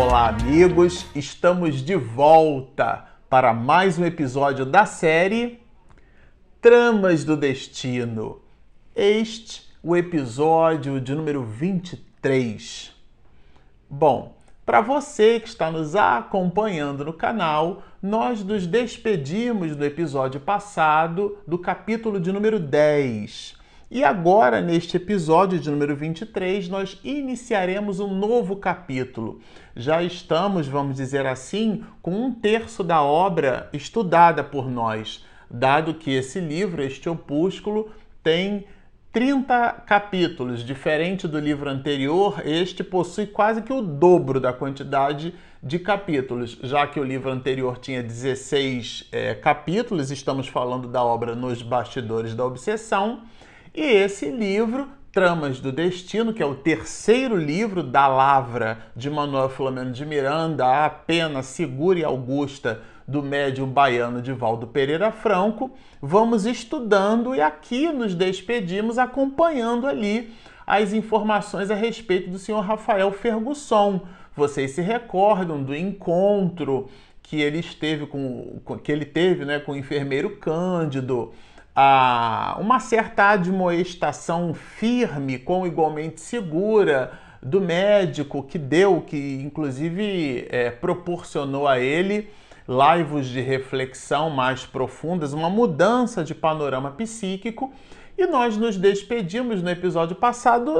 Olá, amigos! Estamos de volta para mais um episódio da série Tramas do Destino. Este o episódio de número 23. Bom, para você que está nos acompanhando no canal, nós nos despedimos do episódio passado do capítulo de número 10. E agora, neste episódio de número 23, nós iniciaremos um novo capítulo. Já estamos, vamos dizer assim, com um terço da obra estudada por nós, dado que esse livro, este opúsculo, tem 30 capítulos, diferente do livro anterior, este possui quase que o dobro da quantidade de capítulos, já que o livro anterior tinha 16 é, capítulos, estamos falando da obra Nos Bastidores da Obsessão, e esse livro, Tramas do Destino, que é o terceiro livro da Lavra de Manuel Filomeno de Miranda, a pena segura e augusta do médium baiano Divaldo Pereira Franco, vamos estudando e aqui nos despedimos acompanhando ali as informações a respeito do senhor Rafael Fergusson. Vocês se recordam do encontro que ele esteve com que ele teve, né, com o enfermeiro Cândido, uma certa admoestação firme, com igualmente segura do médico que deu, que inclusive é, proporcionou a ele laivos de reflexão mais profundas, uma mudança de panorama psíquico. E nós nos despedimos no episódio passado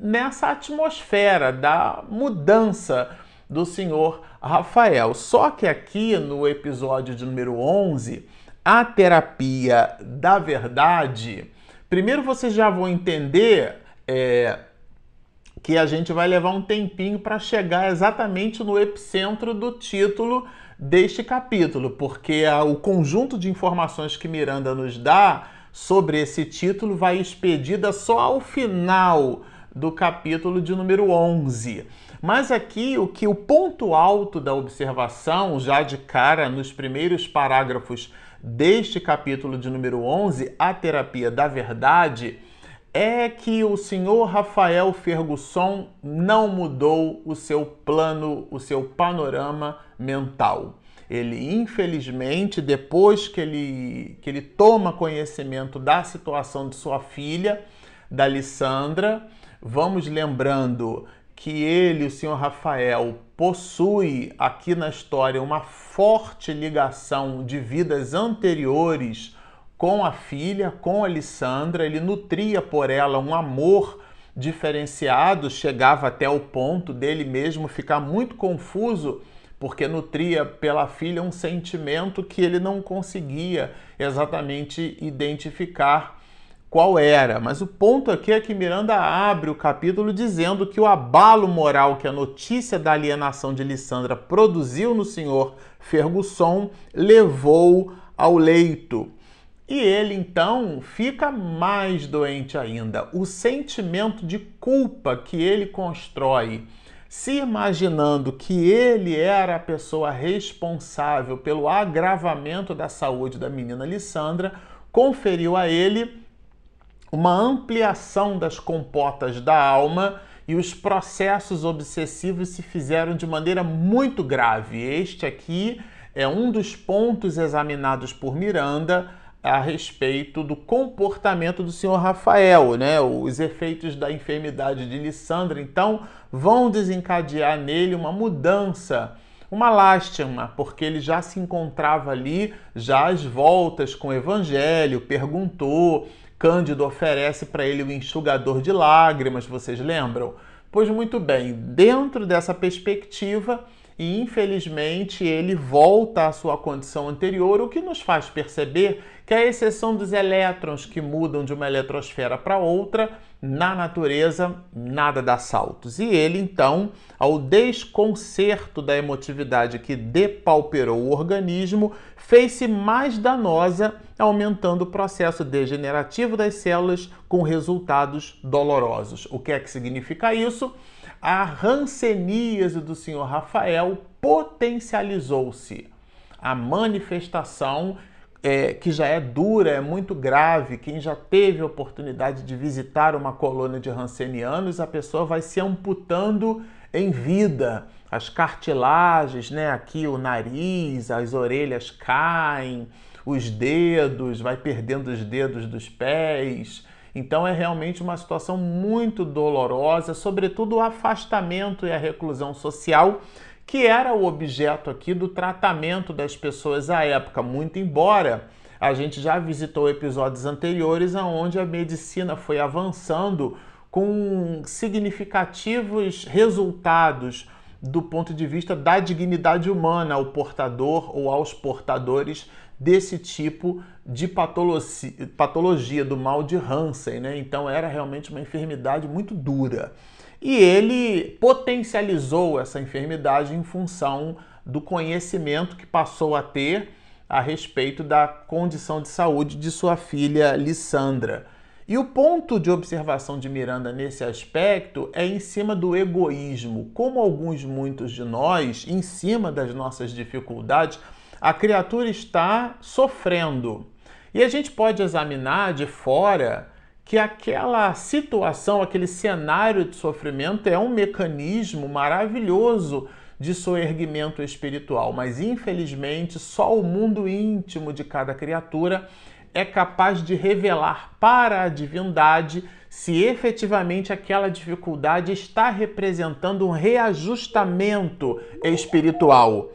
nessa atmosfera da mudança do senhor Rafael. Só que aqui no episódio de número 11, a terapia da verdade, primeiro vocês já vão entender é, que a gente vai levar um tempinho para chegar exatamente no epicentro do título deste capítulo, porque o conjunto de informações que Miranda nos dá sobre esse título vai expedida só ao final do capítulo de número 11. Mas aqui o que o ponto alto da observação, já de cara nos primeiros parágrafos deste capítulo de número 11, a terapia da verdade, é que o senhor Rafael Fergusson não mudou o seu plano, o seu panorama mental. Ele, infelizmente, depois que ele, que ele toma conhecimento da situação de sua filha, da Lissandra, vamos lembrando que ele, o senhor Rafael, possui aqui na história uma forte ligação de vidas anteriores com a filha, com Alessandra, ele nutria por ela um amor diferenciado, chegava até o ponto dele mesmo ficar muito confuso, porque nutria pela filha um sentimento que ele não conseguia exatamente identificar qual era. Mas o ponto aqui é que Miranda abre o capítulo dizendo que o abalo moral que a notícia da alienação de Lissandra produziu no senhor Fergusson levou ao leito. E ele então fica mais doente ainda. O sentimento de culpa que ele constrói, se imaginando que ele era a pessoa responsável pelo agravamento da saúde da menina Lissandra, conferiu a ele uma ampliação das compotas da alma e os processos obsessivos se fizeram de maneira muito grave. Este aqui é um dos pontos examinados por Miranda a respeito do comportamento do senhor Rafael, né? Os efeitos da enfermidade de Lissandra, então, vão desencadear nele uma mudança, uma lástima, porque ele já se encontrava ali, já às voltas com o evangelho, perguntou, Cândido oferece para ele o enxugador de lágrimas, vocês lembram? Pois muito bem, dentro dessa perspectiva, e infelizmente ele volta à sua condição anterior, o que nos faz perceber que, à exceção dos elétrons que mudam de uma eletrosfera para outra, na natureza nada dá saltos. E ele, então, ao desconcerto da emotividade que depauperou o organismo, fez-se mais danosa, aumentando o processo degenerativo das células com resultados dolorosos. O que é que significa isso? A ranceníase do senhor Rafael potencializou-se. A manifestação, é, que já é dura, é muito grave, quem já teve a oportunidade de visitar uma colônia de rancenianos, a pessoa vai se amputando em vida. As cartilagens, né? Aqui o nariz, as orelhas caem, os dedos, vai perdendo os dedos dos pés. Então é realmente uma situação muito dolorosa, sobretudo o afastamento e a reclusão social, que era o objeto aqui do tratamento das pessoas à época, muito embora a gente já visitou episódios anteriores onde a medicina foi avançando com significativos resultados do ponto de vista da dignidade humana ao portador ou aos portadores desse tipo de patologia, patologia do mal de Hansen, né? Então era realmente uma enfermidade muito dura. E ele potencializou essa enfermidade em função do conhecimento que passou a ter a respeito da condição de saúde de sua filha Lissandra. E o ponto de observação de Miranda nesse aspecto é em cima do egoísmo. Como alguns, muitos de nós, em cima das nossas dificuldades, a criatura está sofrendo. E a gente pode examinar de fora que aquela situação, aquele cenário de sofrimento é um mecanismo maravilhoso de soerguimento espiritual, mas infelizmente só o mundo íntimo de cada criatura é capaz de revelar para a divindade se efetivamente aquela dificuldade está representando um reajustamento espiritual.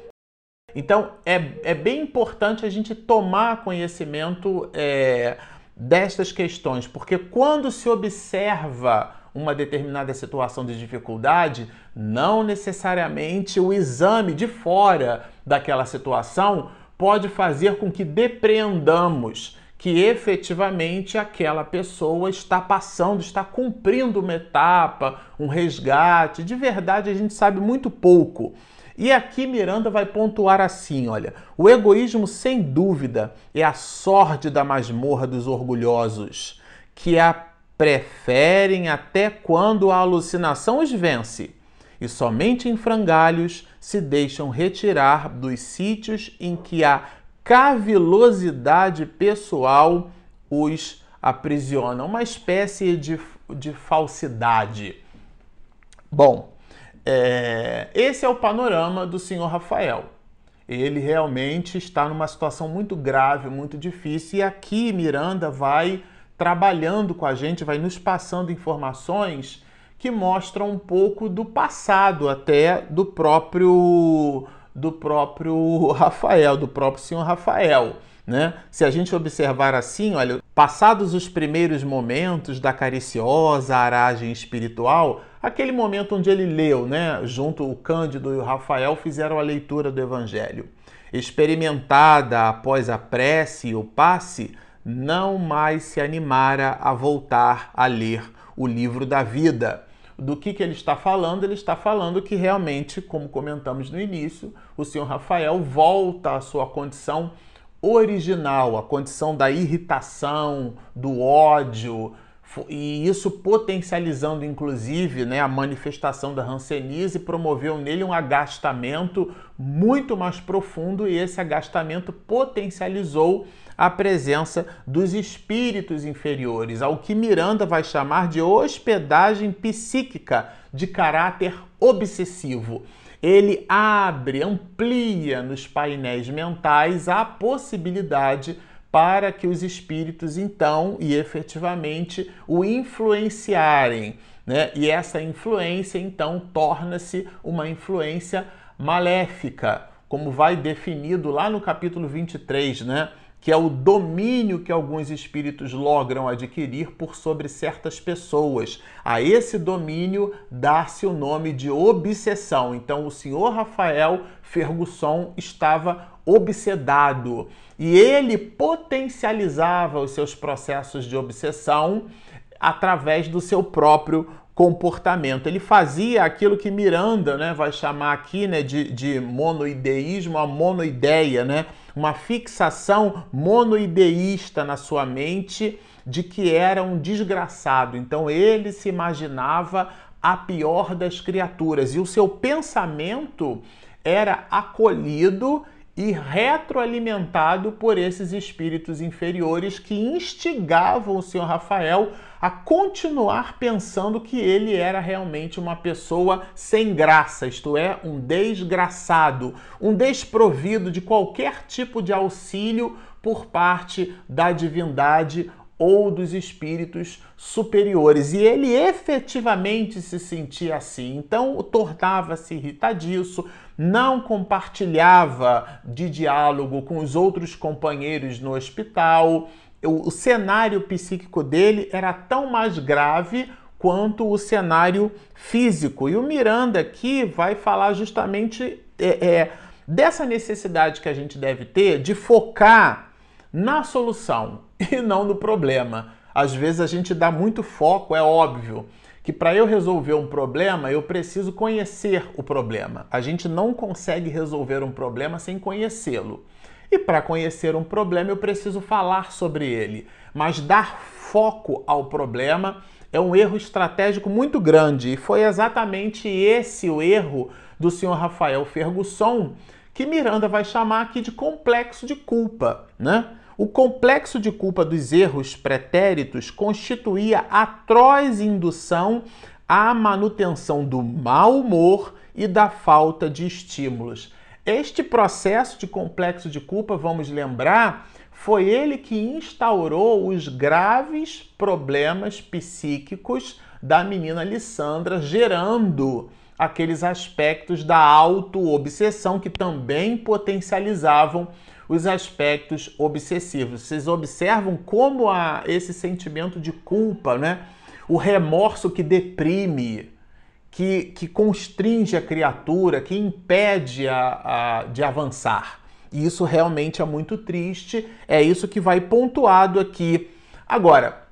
Então é, é bem importante a gente tomar conhecimento é, destas questões, porque quando se observa uma determinada situação de dificuldade, não necessariamente o exame de fora daquela situação pode fazer com que depreendamos que efetivamente aquela pessoa está passando, está cumprindo uma etapa, um resgate. De verdade, a gente sabe muito pouco. E aqui Miranda vai pontuar assim: olha, o egoísmo, sem dúvida, é a sorte da masmorra dos orgulhosos, que a preferem até quando a alucinação os vence, e somente em frangalhos se deixam retirar dos sítios em que a cavilosidade pessoal os aprisiona, uma espécie de, de falsidade. Bom, é, esse é o panorama do senhor Rafael. Ele realmente está numa situação muito grave, muito difícil, e aqui Miranda vai trabalhando com a gente, vai nos passando informações que mostram um pouco do passado até do próprio do próprio Rafael, do próprio senhor Rafael. Né? Se a gente observar assim, olha, passados os primeiros momentos da cariciosa aragem espiritual, aquele momento onde ele leu, né, junto o Cândido e o Rafael fizeram a leitura do Evangelho, experimentada após a prece e o passe, não mais se animara a voltar a ler o livro da vida do que, que ele está falando? Ele está falando que realmente, como comentamos no início, o senhor Rafael volta à sua condição original, a condição da irritação, do ódio, e isso potencializando inclusive né, a manifestação da hanseníase promoveu nele um agastamento muito mais profundo e esse agastamento potencializou a presença dos espíritos inferiores, ao que Miranda vai chamar de hospedagem psíquica de caráter obsessivo. Ele abre, amplia nos painéis mentais a possibilidade para que os espíritos então e efetivamente o influenciarem, né? E essa influência então torna-se uma influência maléfica, como vai definido lá no capítulo 23, né? que é o domínio que alguns espíritos logram adquirir por sobre certas pessoas. A esse domínio dá-se o nome de obsessão. Então, o senhor Rafael Fergusson estava obsedado e ele potencializava os seus processos de obsessão através do seu próprio comportamento. Ele fazia aquilo que Miranda né, vai chamar aqui né, de, de monoideísmo, a monoideia, né? uma fixação monoideísta na sua mente de que era um desgraçado. Então ele se imaginava a pior das criaturas e o seu pensamento era acolhido e retroalimentado por esses espíritos inferiores que instigavam o senhor Rafael a continuar pensando que ele era realmente uma pessoa sem graça, isto é, um desgraçado, um desprovido de qualquer tipo de auxílio por parte da divindade ou dos espíritos superiores. E ele efetivamente se sentia assim. Então, tornava-se irritadiço, não compartilhava de diálogo com os outros companheiros no hospital. O, cenário psíquico dele era tão mais grave quanto o cenário físico. E o Miranda aqui vai falar justamente é, é, dessa necessidade que a gente deve ter de focar na solução e não no problema. Às vezes a gente dá muito foco, é óbvio, que para eu resolver um problema eu preciso conhecer o problema. A gente não consegue resolver um problema sem conhecê-lo. E para conhecer um problema eu preciso falar sobre ele. Mas dar foco ao problema é um erro estratégico muito grande. E foi exatamente esse o erro do senhor Rafael Fergusson que Miranda vai chamar aqui de complexo de culpa, né? O complexo de culpa dos erros pretéritos constituía atroz indução à manutenção do mau humor e da falta de estímulos. Este processo de complexo de culpa, vamos lembrar, foi ele que instaurou os graves problemas psíquicos da menina Lissandra, gerando aqueles aspectos da auto-obsessão que também potencializavam os aspectos obsessivos. Vocês observam como há esse sentimento de culpa, né? O remorso que deprime, que, que constringe a criatura, que impede a, a, de avançar. E isso realmente é muito triste, é isso que vai pontuado aqui. Agora,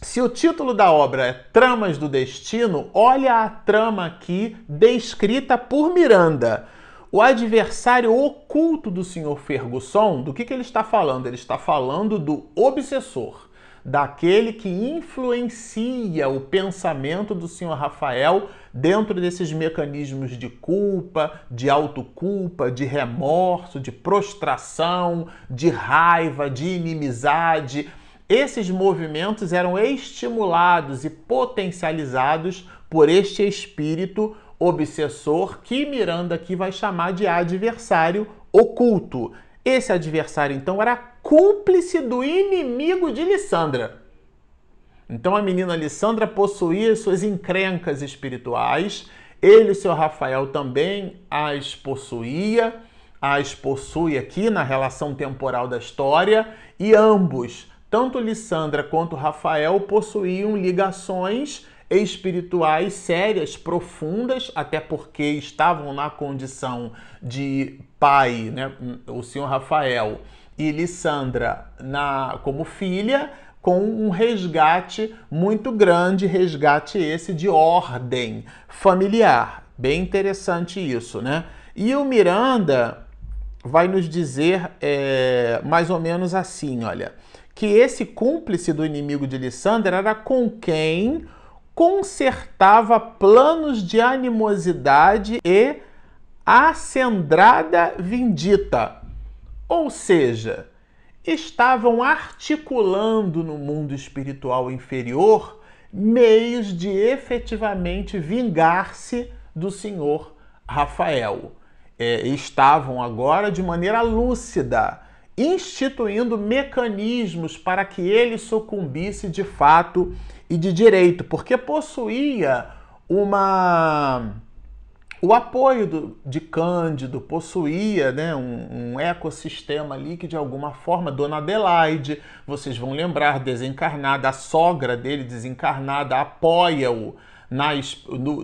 se o título da obra é Tramas do Destino, olha a trama aqui descrita por Miranda. O adversário oculto do Sr. Ferguson, do que, que ele está falando? Ele está falando do obsessor, daquele que influencia o pensamento do Sr. Rafael dentro desses mecanismos de culpa, de autoculpa, de remorso, de prostração, de raiva, de inimizade. Esses movimentos eram estimulados e potencializados por este espírito obsessor que Miranda aqui vai chamar de adversário oculto. Esse adversário, então, era cúmplice do inimigo de Lissandra. Então a menina Lissandra possuía suas encrencas espirituais, ele, o seu Rafael, também as possuía, as possui aqui na relação temporal da história, e ambos, tanto Lissandra quanto Rafael, possuíam ligações espirituais sérias, profundas, até porque estavam na condição de pai, né, o senhor Rafael e Lissandra na, como filha, com um resgate muito grande, resgate esse de ordem familiar. Bem interessante isso, né? E o Miranda vai nos dizer é, mais ou menos assim, olha, que esse cúmplice do inimigo de Lissandra era com quem consertava planos de animosidade e acendrada vindita. Ou seja, estavam articulando no mundo espiritual inferior meios de efetivamente vingar-se do senhor Rafael. É, estavam agora de maneira lúcida instituindo mecanismos para que ele sucumbisse de fato e de direito, porque possuía uma o apoio do, de Cândido, possuía né, um, um, ecossistema ali que de alguma forma, Dona Adelaide, vocês vão lembrar, desencarnada, a sogra dele desencarnada, apoia-o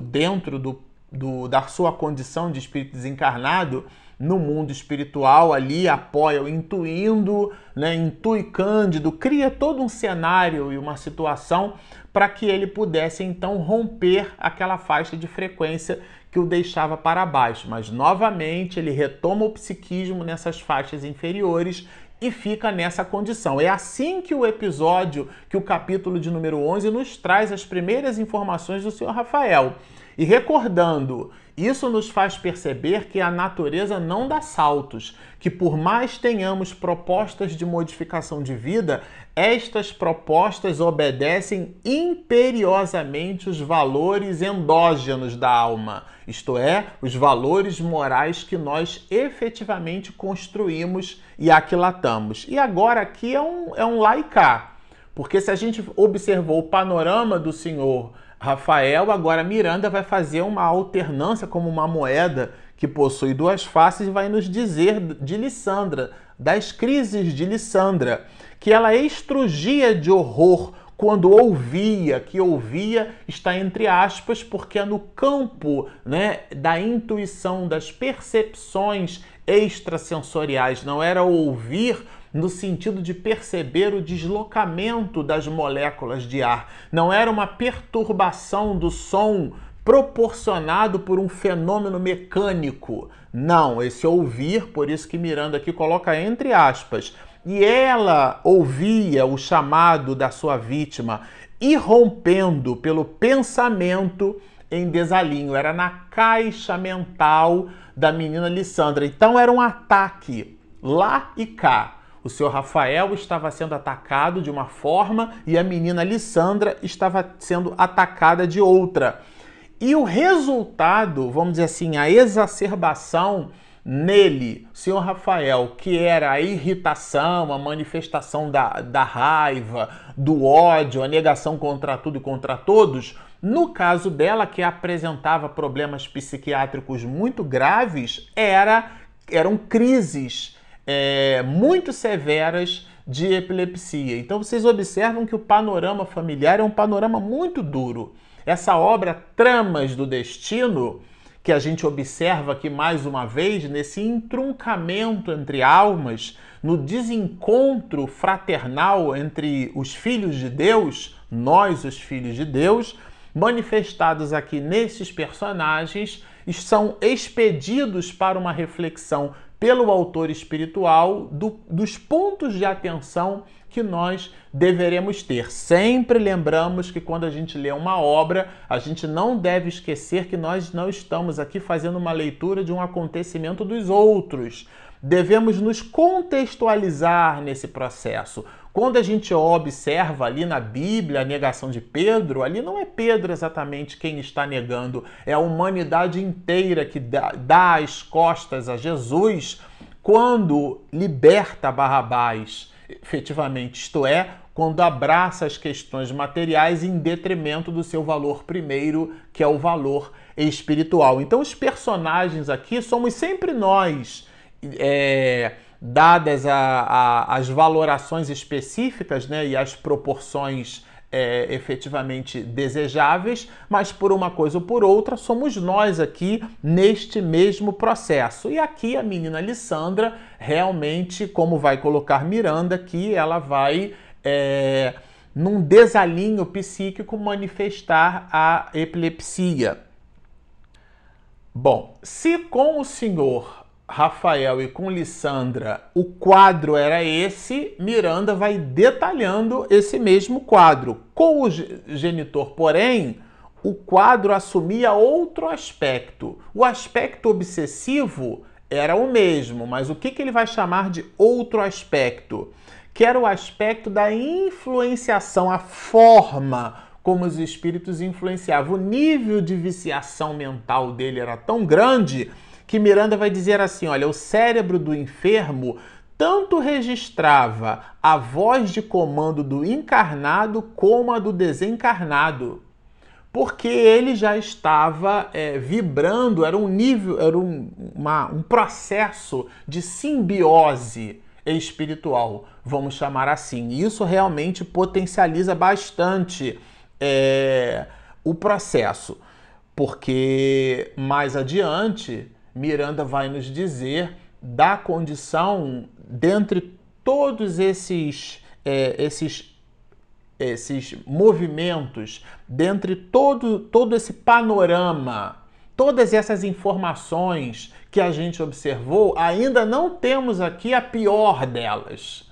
dentro do, do, da sua condição de espírito desencarnado no mundo espiritual ali, apoia o intuindo, né, intui Cândido, cria todo um cenário e uma situação para que ele pudesse então romper aquela faixa de frequência que o deixava para baixo. Mas novamente ele retoma o psiquismo nessas faixas inferiores e fica nessa condição. É assim que o episódio, que o capítulo de número 11 nos traz as primeiras informações do senhor Rafael. E recordando, isso nos faz perceber que a natureza não dá saltos, que por mais tenhamos propostas de modificação de vida, estas propostas obedecem imperiosamente os valores endógenos da alma, isto é, os valores morais que nós efetivamente construímos e aquilatamos. E agora aqui é um, é um laicá, porque se a gente observou o panorama do senhor Rafael, agora Miranda vai fazer uma alternância como uma moeda que possui duas faces e vai nos dizer de Lissandra, das crises de Lissandra, que ela estrugia de horror quando ouvia, que ouvia está entre aspas, porque é no campo né, da intuição, das percepções extrasensoriais, não era ouvir no sentido de perceber o deslocamento das moléculas de ar. Não era uma perturbação do som proporcionado por um fenômeno mecânico. Não, esse ouvir, por isso que Miranda aqui coloca entre aspas. E ela ouvia o chamado da sua vítima, irrompendo pelo pensamento em desalinho. Era na caixa mental da menina Lissandra. Então era um ataque lá e cá. O senhor Rafael estava sendo atacado de uma forma e a menina Lissandra estava sendo atacada de outra. E o resultado, vamos dizer assim, a exacerbação nele, o senhor Rafael, que era a irritação, a manifestação da, da raiva, do ódio, a negação contra tudo e contra todos, no caso dela, que apresentava problemas psiquiátricos muito graves, era, eram crises é, muito severas de epilepsia. Então vocês observam que o panorama familiar é um panorama muito duro. Essa obra Tramas do Destino, que a gente observa aqui mais uma vez, nesse entroncamento entre almas, no desencontro fraternal entre os filhos de Deus, nós, os filhos de Deus, manifestados aqui nesses personagens, são expedidos para uma reflexão pelo autor espiritual do, dos pontos de atenção que nós deveremos ter. Sempre lembramos que quando a gente lê uma obra, a gente não deve esquecer que nós não estamos aqui fazendo uma leitura de um acontecimento dos outros. Devemos nos contextualizar nesse processo. Quando a gente observa ali na Bíblia a negação de Pedro, ali não é Pedro exatamente quem está negando, é a humanidade inteira que dá, as costas a Jesus quando liberta Barrabás, efetivamente, isto é, quando abraça as questões materiais em detrimento do seu valor primeiro, que é o valor espiritual. Então, os personagens aqui somos sempre nós. É, dadas a, a, as valorações específicas né, e as proporções é, efetivamente desejáveis, mas por uma coisa ou por outra, somos nós aqui neste mesmo processo. E aqui a menina Alessandra, realmente, como vai colocar Miranda, que ela vai. É, num desalinho psíquico manifestar a epilepsia. Bom, se com o senhor Rafael e com Lissandra o quadro era esse, Miranda vai detalhando esse mesmo quadro. Com o genitor, porém, o quadro assumia outro aspecto. O aspecto obsessivo era o mesmo, mas o que, que ele vai chamar de outro aspecto? Que era o aspecto da influenciação, a forma como os espíritos influenciavam. O nível de viciação mental dele era tão grande que Miranda vai dizer assim: olha, o cérebro do enfermo tanto registrava a voz de comando do encarnado como a do desencarnado, porque ele já estava é, vibrando, era um nível, era um, uma, um processo de simbiose espiritual, vamos chamar assim. Isso realmente potencializa bastante é, o processo, porque mais adiante Miranda vai nos dizer da condição dentre todos esses, é, esses, esses movimentos, dentre todo, todo esse panorama, todas essas informações que a gente observou, ainda não temos aqui a pior delas.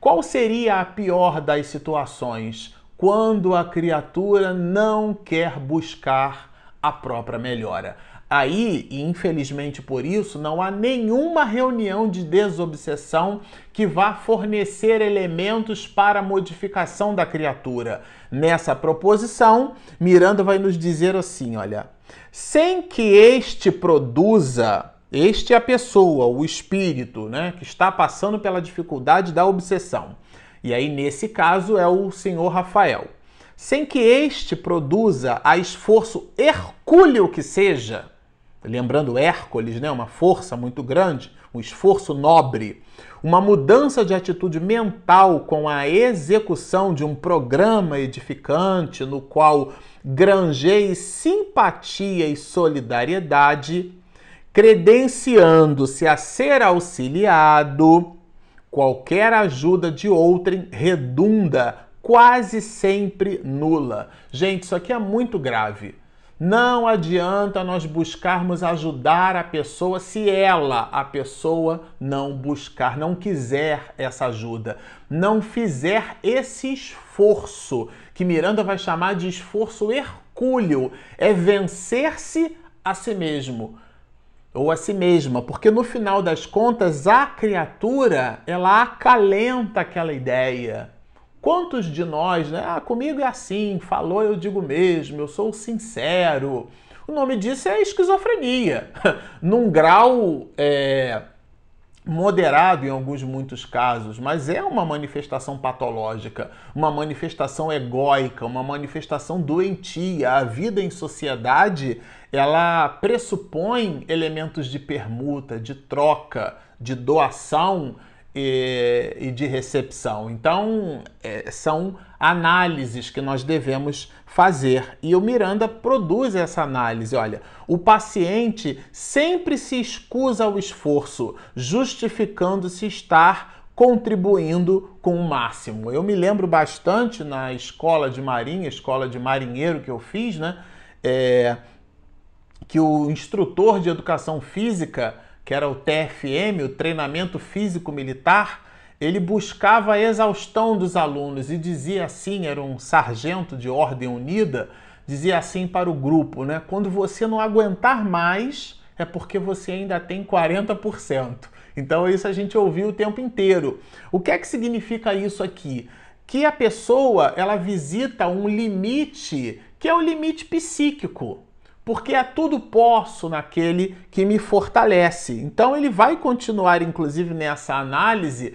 Qual seria a pior das situações? Quando a criatura não quer buscar a própria melhora. Aí, e infelizmente por isso, não há nenhuma reunião de desobsessão que vá fornecer elementos para a modificação da criatura. Nessa proposição, Miranda vai nos dizer assim: olha, sem que este produza, este é a pessoa, o espírito, né, que está passando pela dificuldade da obsessão. E aí, nesse caso, é o senhor Rafael. Sem que este produza a esforço hercúleo que seja, lembrando Hércules, né, uma força muito grande, um esforço nobre, uma mudança de atitude mental com a execução de um programa edificante no qual granjeie simpatia e solidariedade, credenciando-se a ser auxiliado, qualquer ajuda de outrem redunda quase sempre nula. Gente, isso aqui é muito grave. Não adianta nós buscarmos ajudar a pessoa se ela, a pessoa, não buscar, não quiser essa ajuda, não fizer esse esforço, que Miranda vai chamar de esforço hercúleo, é vencer-se a si mesmo ou a si mesma, porque no final das contas a criatura ela acalenta aquela ideia, Quantos de nós, né? Ah, comigo é assim, falou, eu digo mesmo, eu sou sincero. O nome disso é esquizofrenia. Num grau é, moderado em alguns muitos casos, mas é uma manifestação patológica, uma manifestação egóica, uma manifestação doentia. A vida em sociedade, ela pressupõe elementos de permuta, de troca, de doação e, e de recepção. Então, é, são análises que nós devemos fazer. E o Miranda produz essa análise. Olha, o paciente sempre se escusa ao esforço, justificando-se estar contribuindo com o máximo. Eu me lembro bastante na escola de marinha, escola de marinheiro que eu fiz, né? É, que o instrutor de educação física que era o TFM, o Treinamento Físico Militar, ele buscava a exaustão dos alunos e dizia assim, era um sargento de ordem unida, dizia assim para o grupo, né? Quando você não aguentar mais, é porque você ainda tem 40%. Então isso a gente ouviu o tempo inteiro. O que é que significa isso aqui? Que a pessoa, ela visita um limite, que é o limite psíquico porque é tudo posso naquele que me fortalece. Então ele vai continuar, inclusive, nessa análise,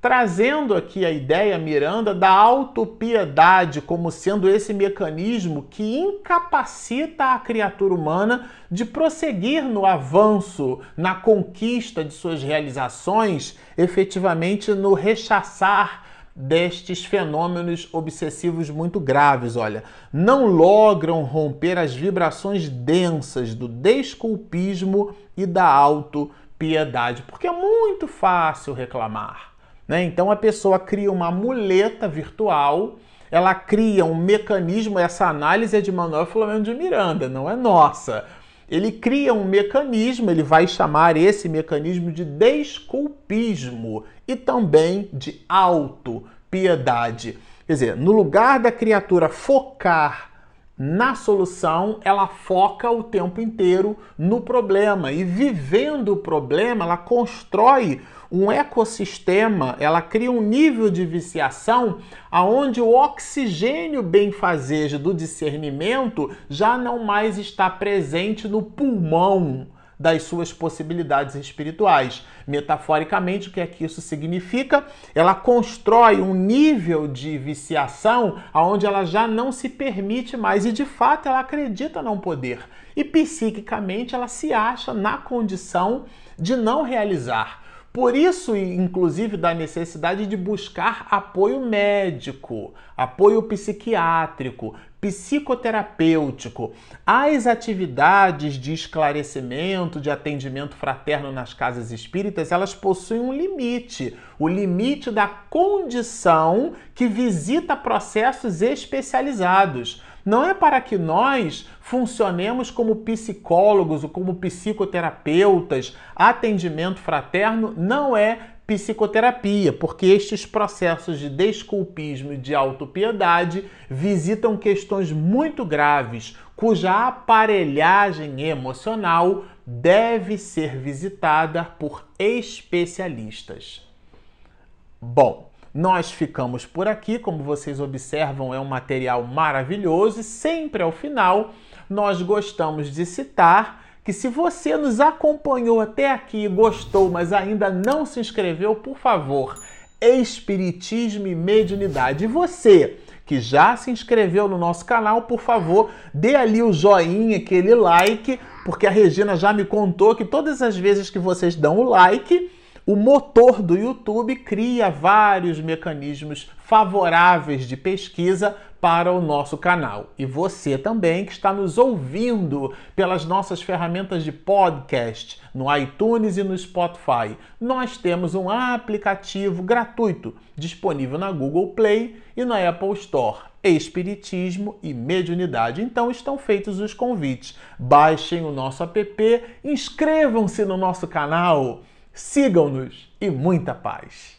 trazendo aqui a ideia, Miranda, da autopiedade como sendo esse mecanismo que incapacita a criatura humana de prosseguir no avanço, na conquista de suas realizações, efetivamente no rechaçar destes fenômenos obsessivos muito graves, olha, não logram romper as vibrações densas do desculpismo e da autopiedade, porque é muito fácil reclamar, né? Então a pessoa cria uma muleta virtual, ela cria um mecanismo, essa análise é de Manuel Flamengo de Miranda, não é nossa. Ele cria um mecanismo, ele vai chamar esse mecanismo de desculpismo e também de auto-piedade. Quer dizer, no lugar da criatura focar na solução, ela foca o tempo inteiro no problema e vivendo o problema, ela constrói um ecossistema, ela cria um nível de viciação aonde o oxigênio benfazejo do discernimento já não mais está presente no pulmão das suas possibilidades espirituais. Metaforicamente, o que é que isso significa? Ela constrói um nível de viciação aonde ela já não se permite mais e de fato ela acredita não poder. E psiquicamente ela se acha na condição de não realizar. Por isso, inclusive, da necessidade de buscar apoio médico, apoio psiquiátrico, psicoterapêutico. As atividades de esclarecimento, de atendimento fraterno nas casas espíritas, elas possuem um limite, o limite da condição que visita processos especializados. Não é para que nós funcionemos como psicólogos ou como psicoterapeutas. Atendimento fraterno não é psicoterapia, porque estes processos de desculpismo e de autopiedade visitam questões muito graves, cuja aparelhagem emocional deve ser visitada por especialistas. Bom, nós ficamos por aqui, como vocês observam, é um material maravilhoso e sempre ao final nós gostamos de citar que se você nos acompanhou até aqui gostou, mas ainda não se inscreveu, por favor, Espiritismo e Mediunidade. E você que já se inscreveu no nosso canal, por favor, dê ali o joinha, aquele like, porque a Regina já me contou que todas as vezes que vocês dão o like, o motor do YouTube cria vários mecanismos favoráveis de pesquisa para o nosso canal. E você também que está nos ouvindo pelas nossas ferramentas de podcast no iTunes e no Spotify. Nós temos um aplicativo gratuito disponível na Google Play e na Apple Store. Espiritismo e mediunidade. Então estão feitos os convites. Baixem o nosso app, inscrevam-se no nosso canal Sigam-nos e muita paz!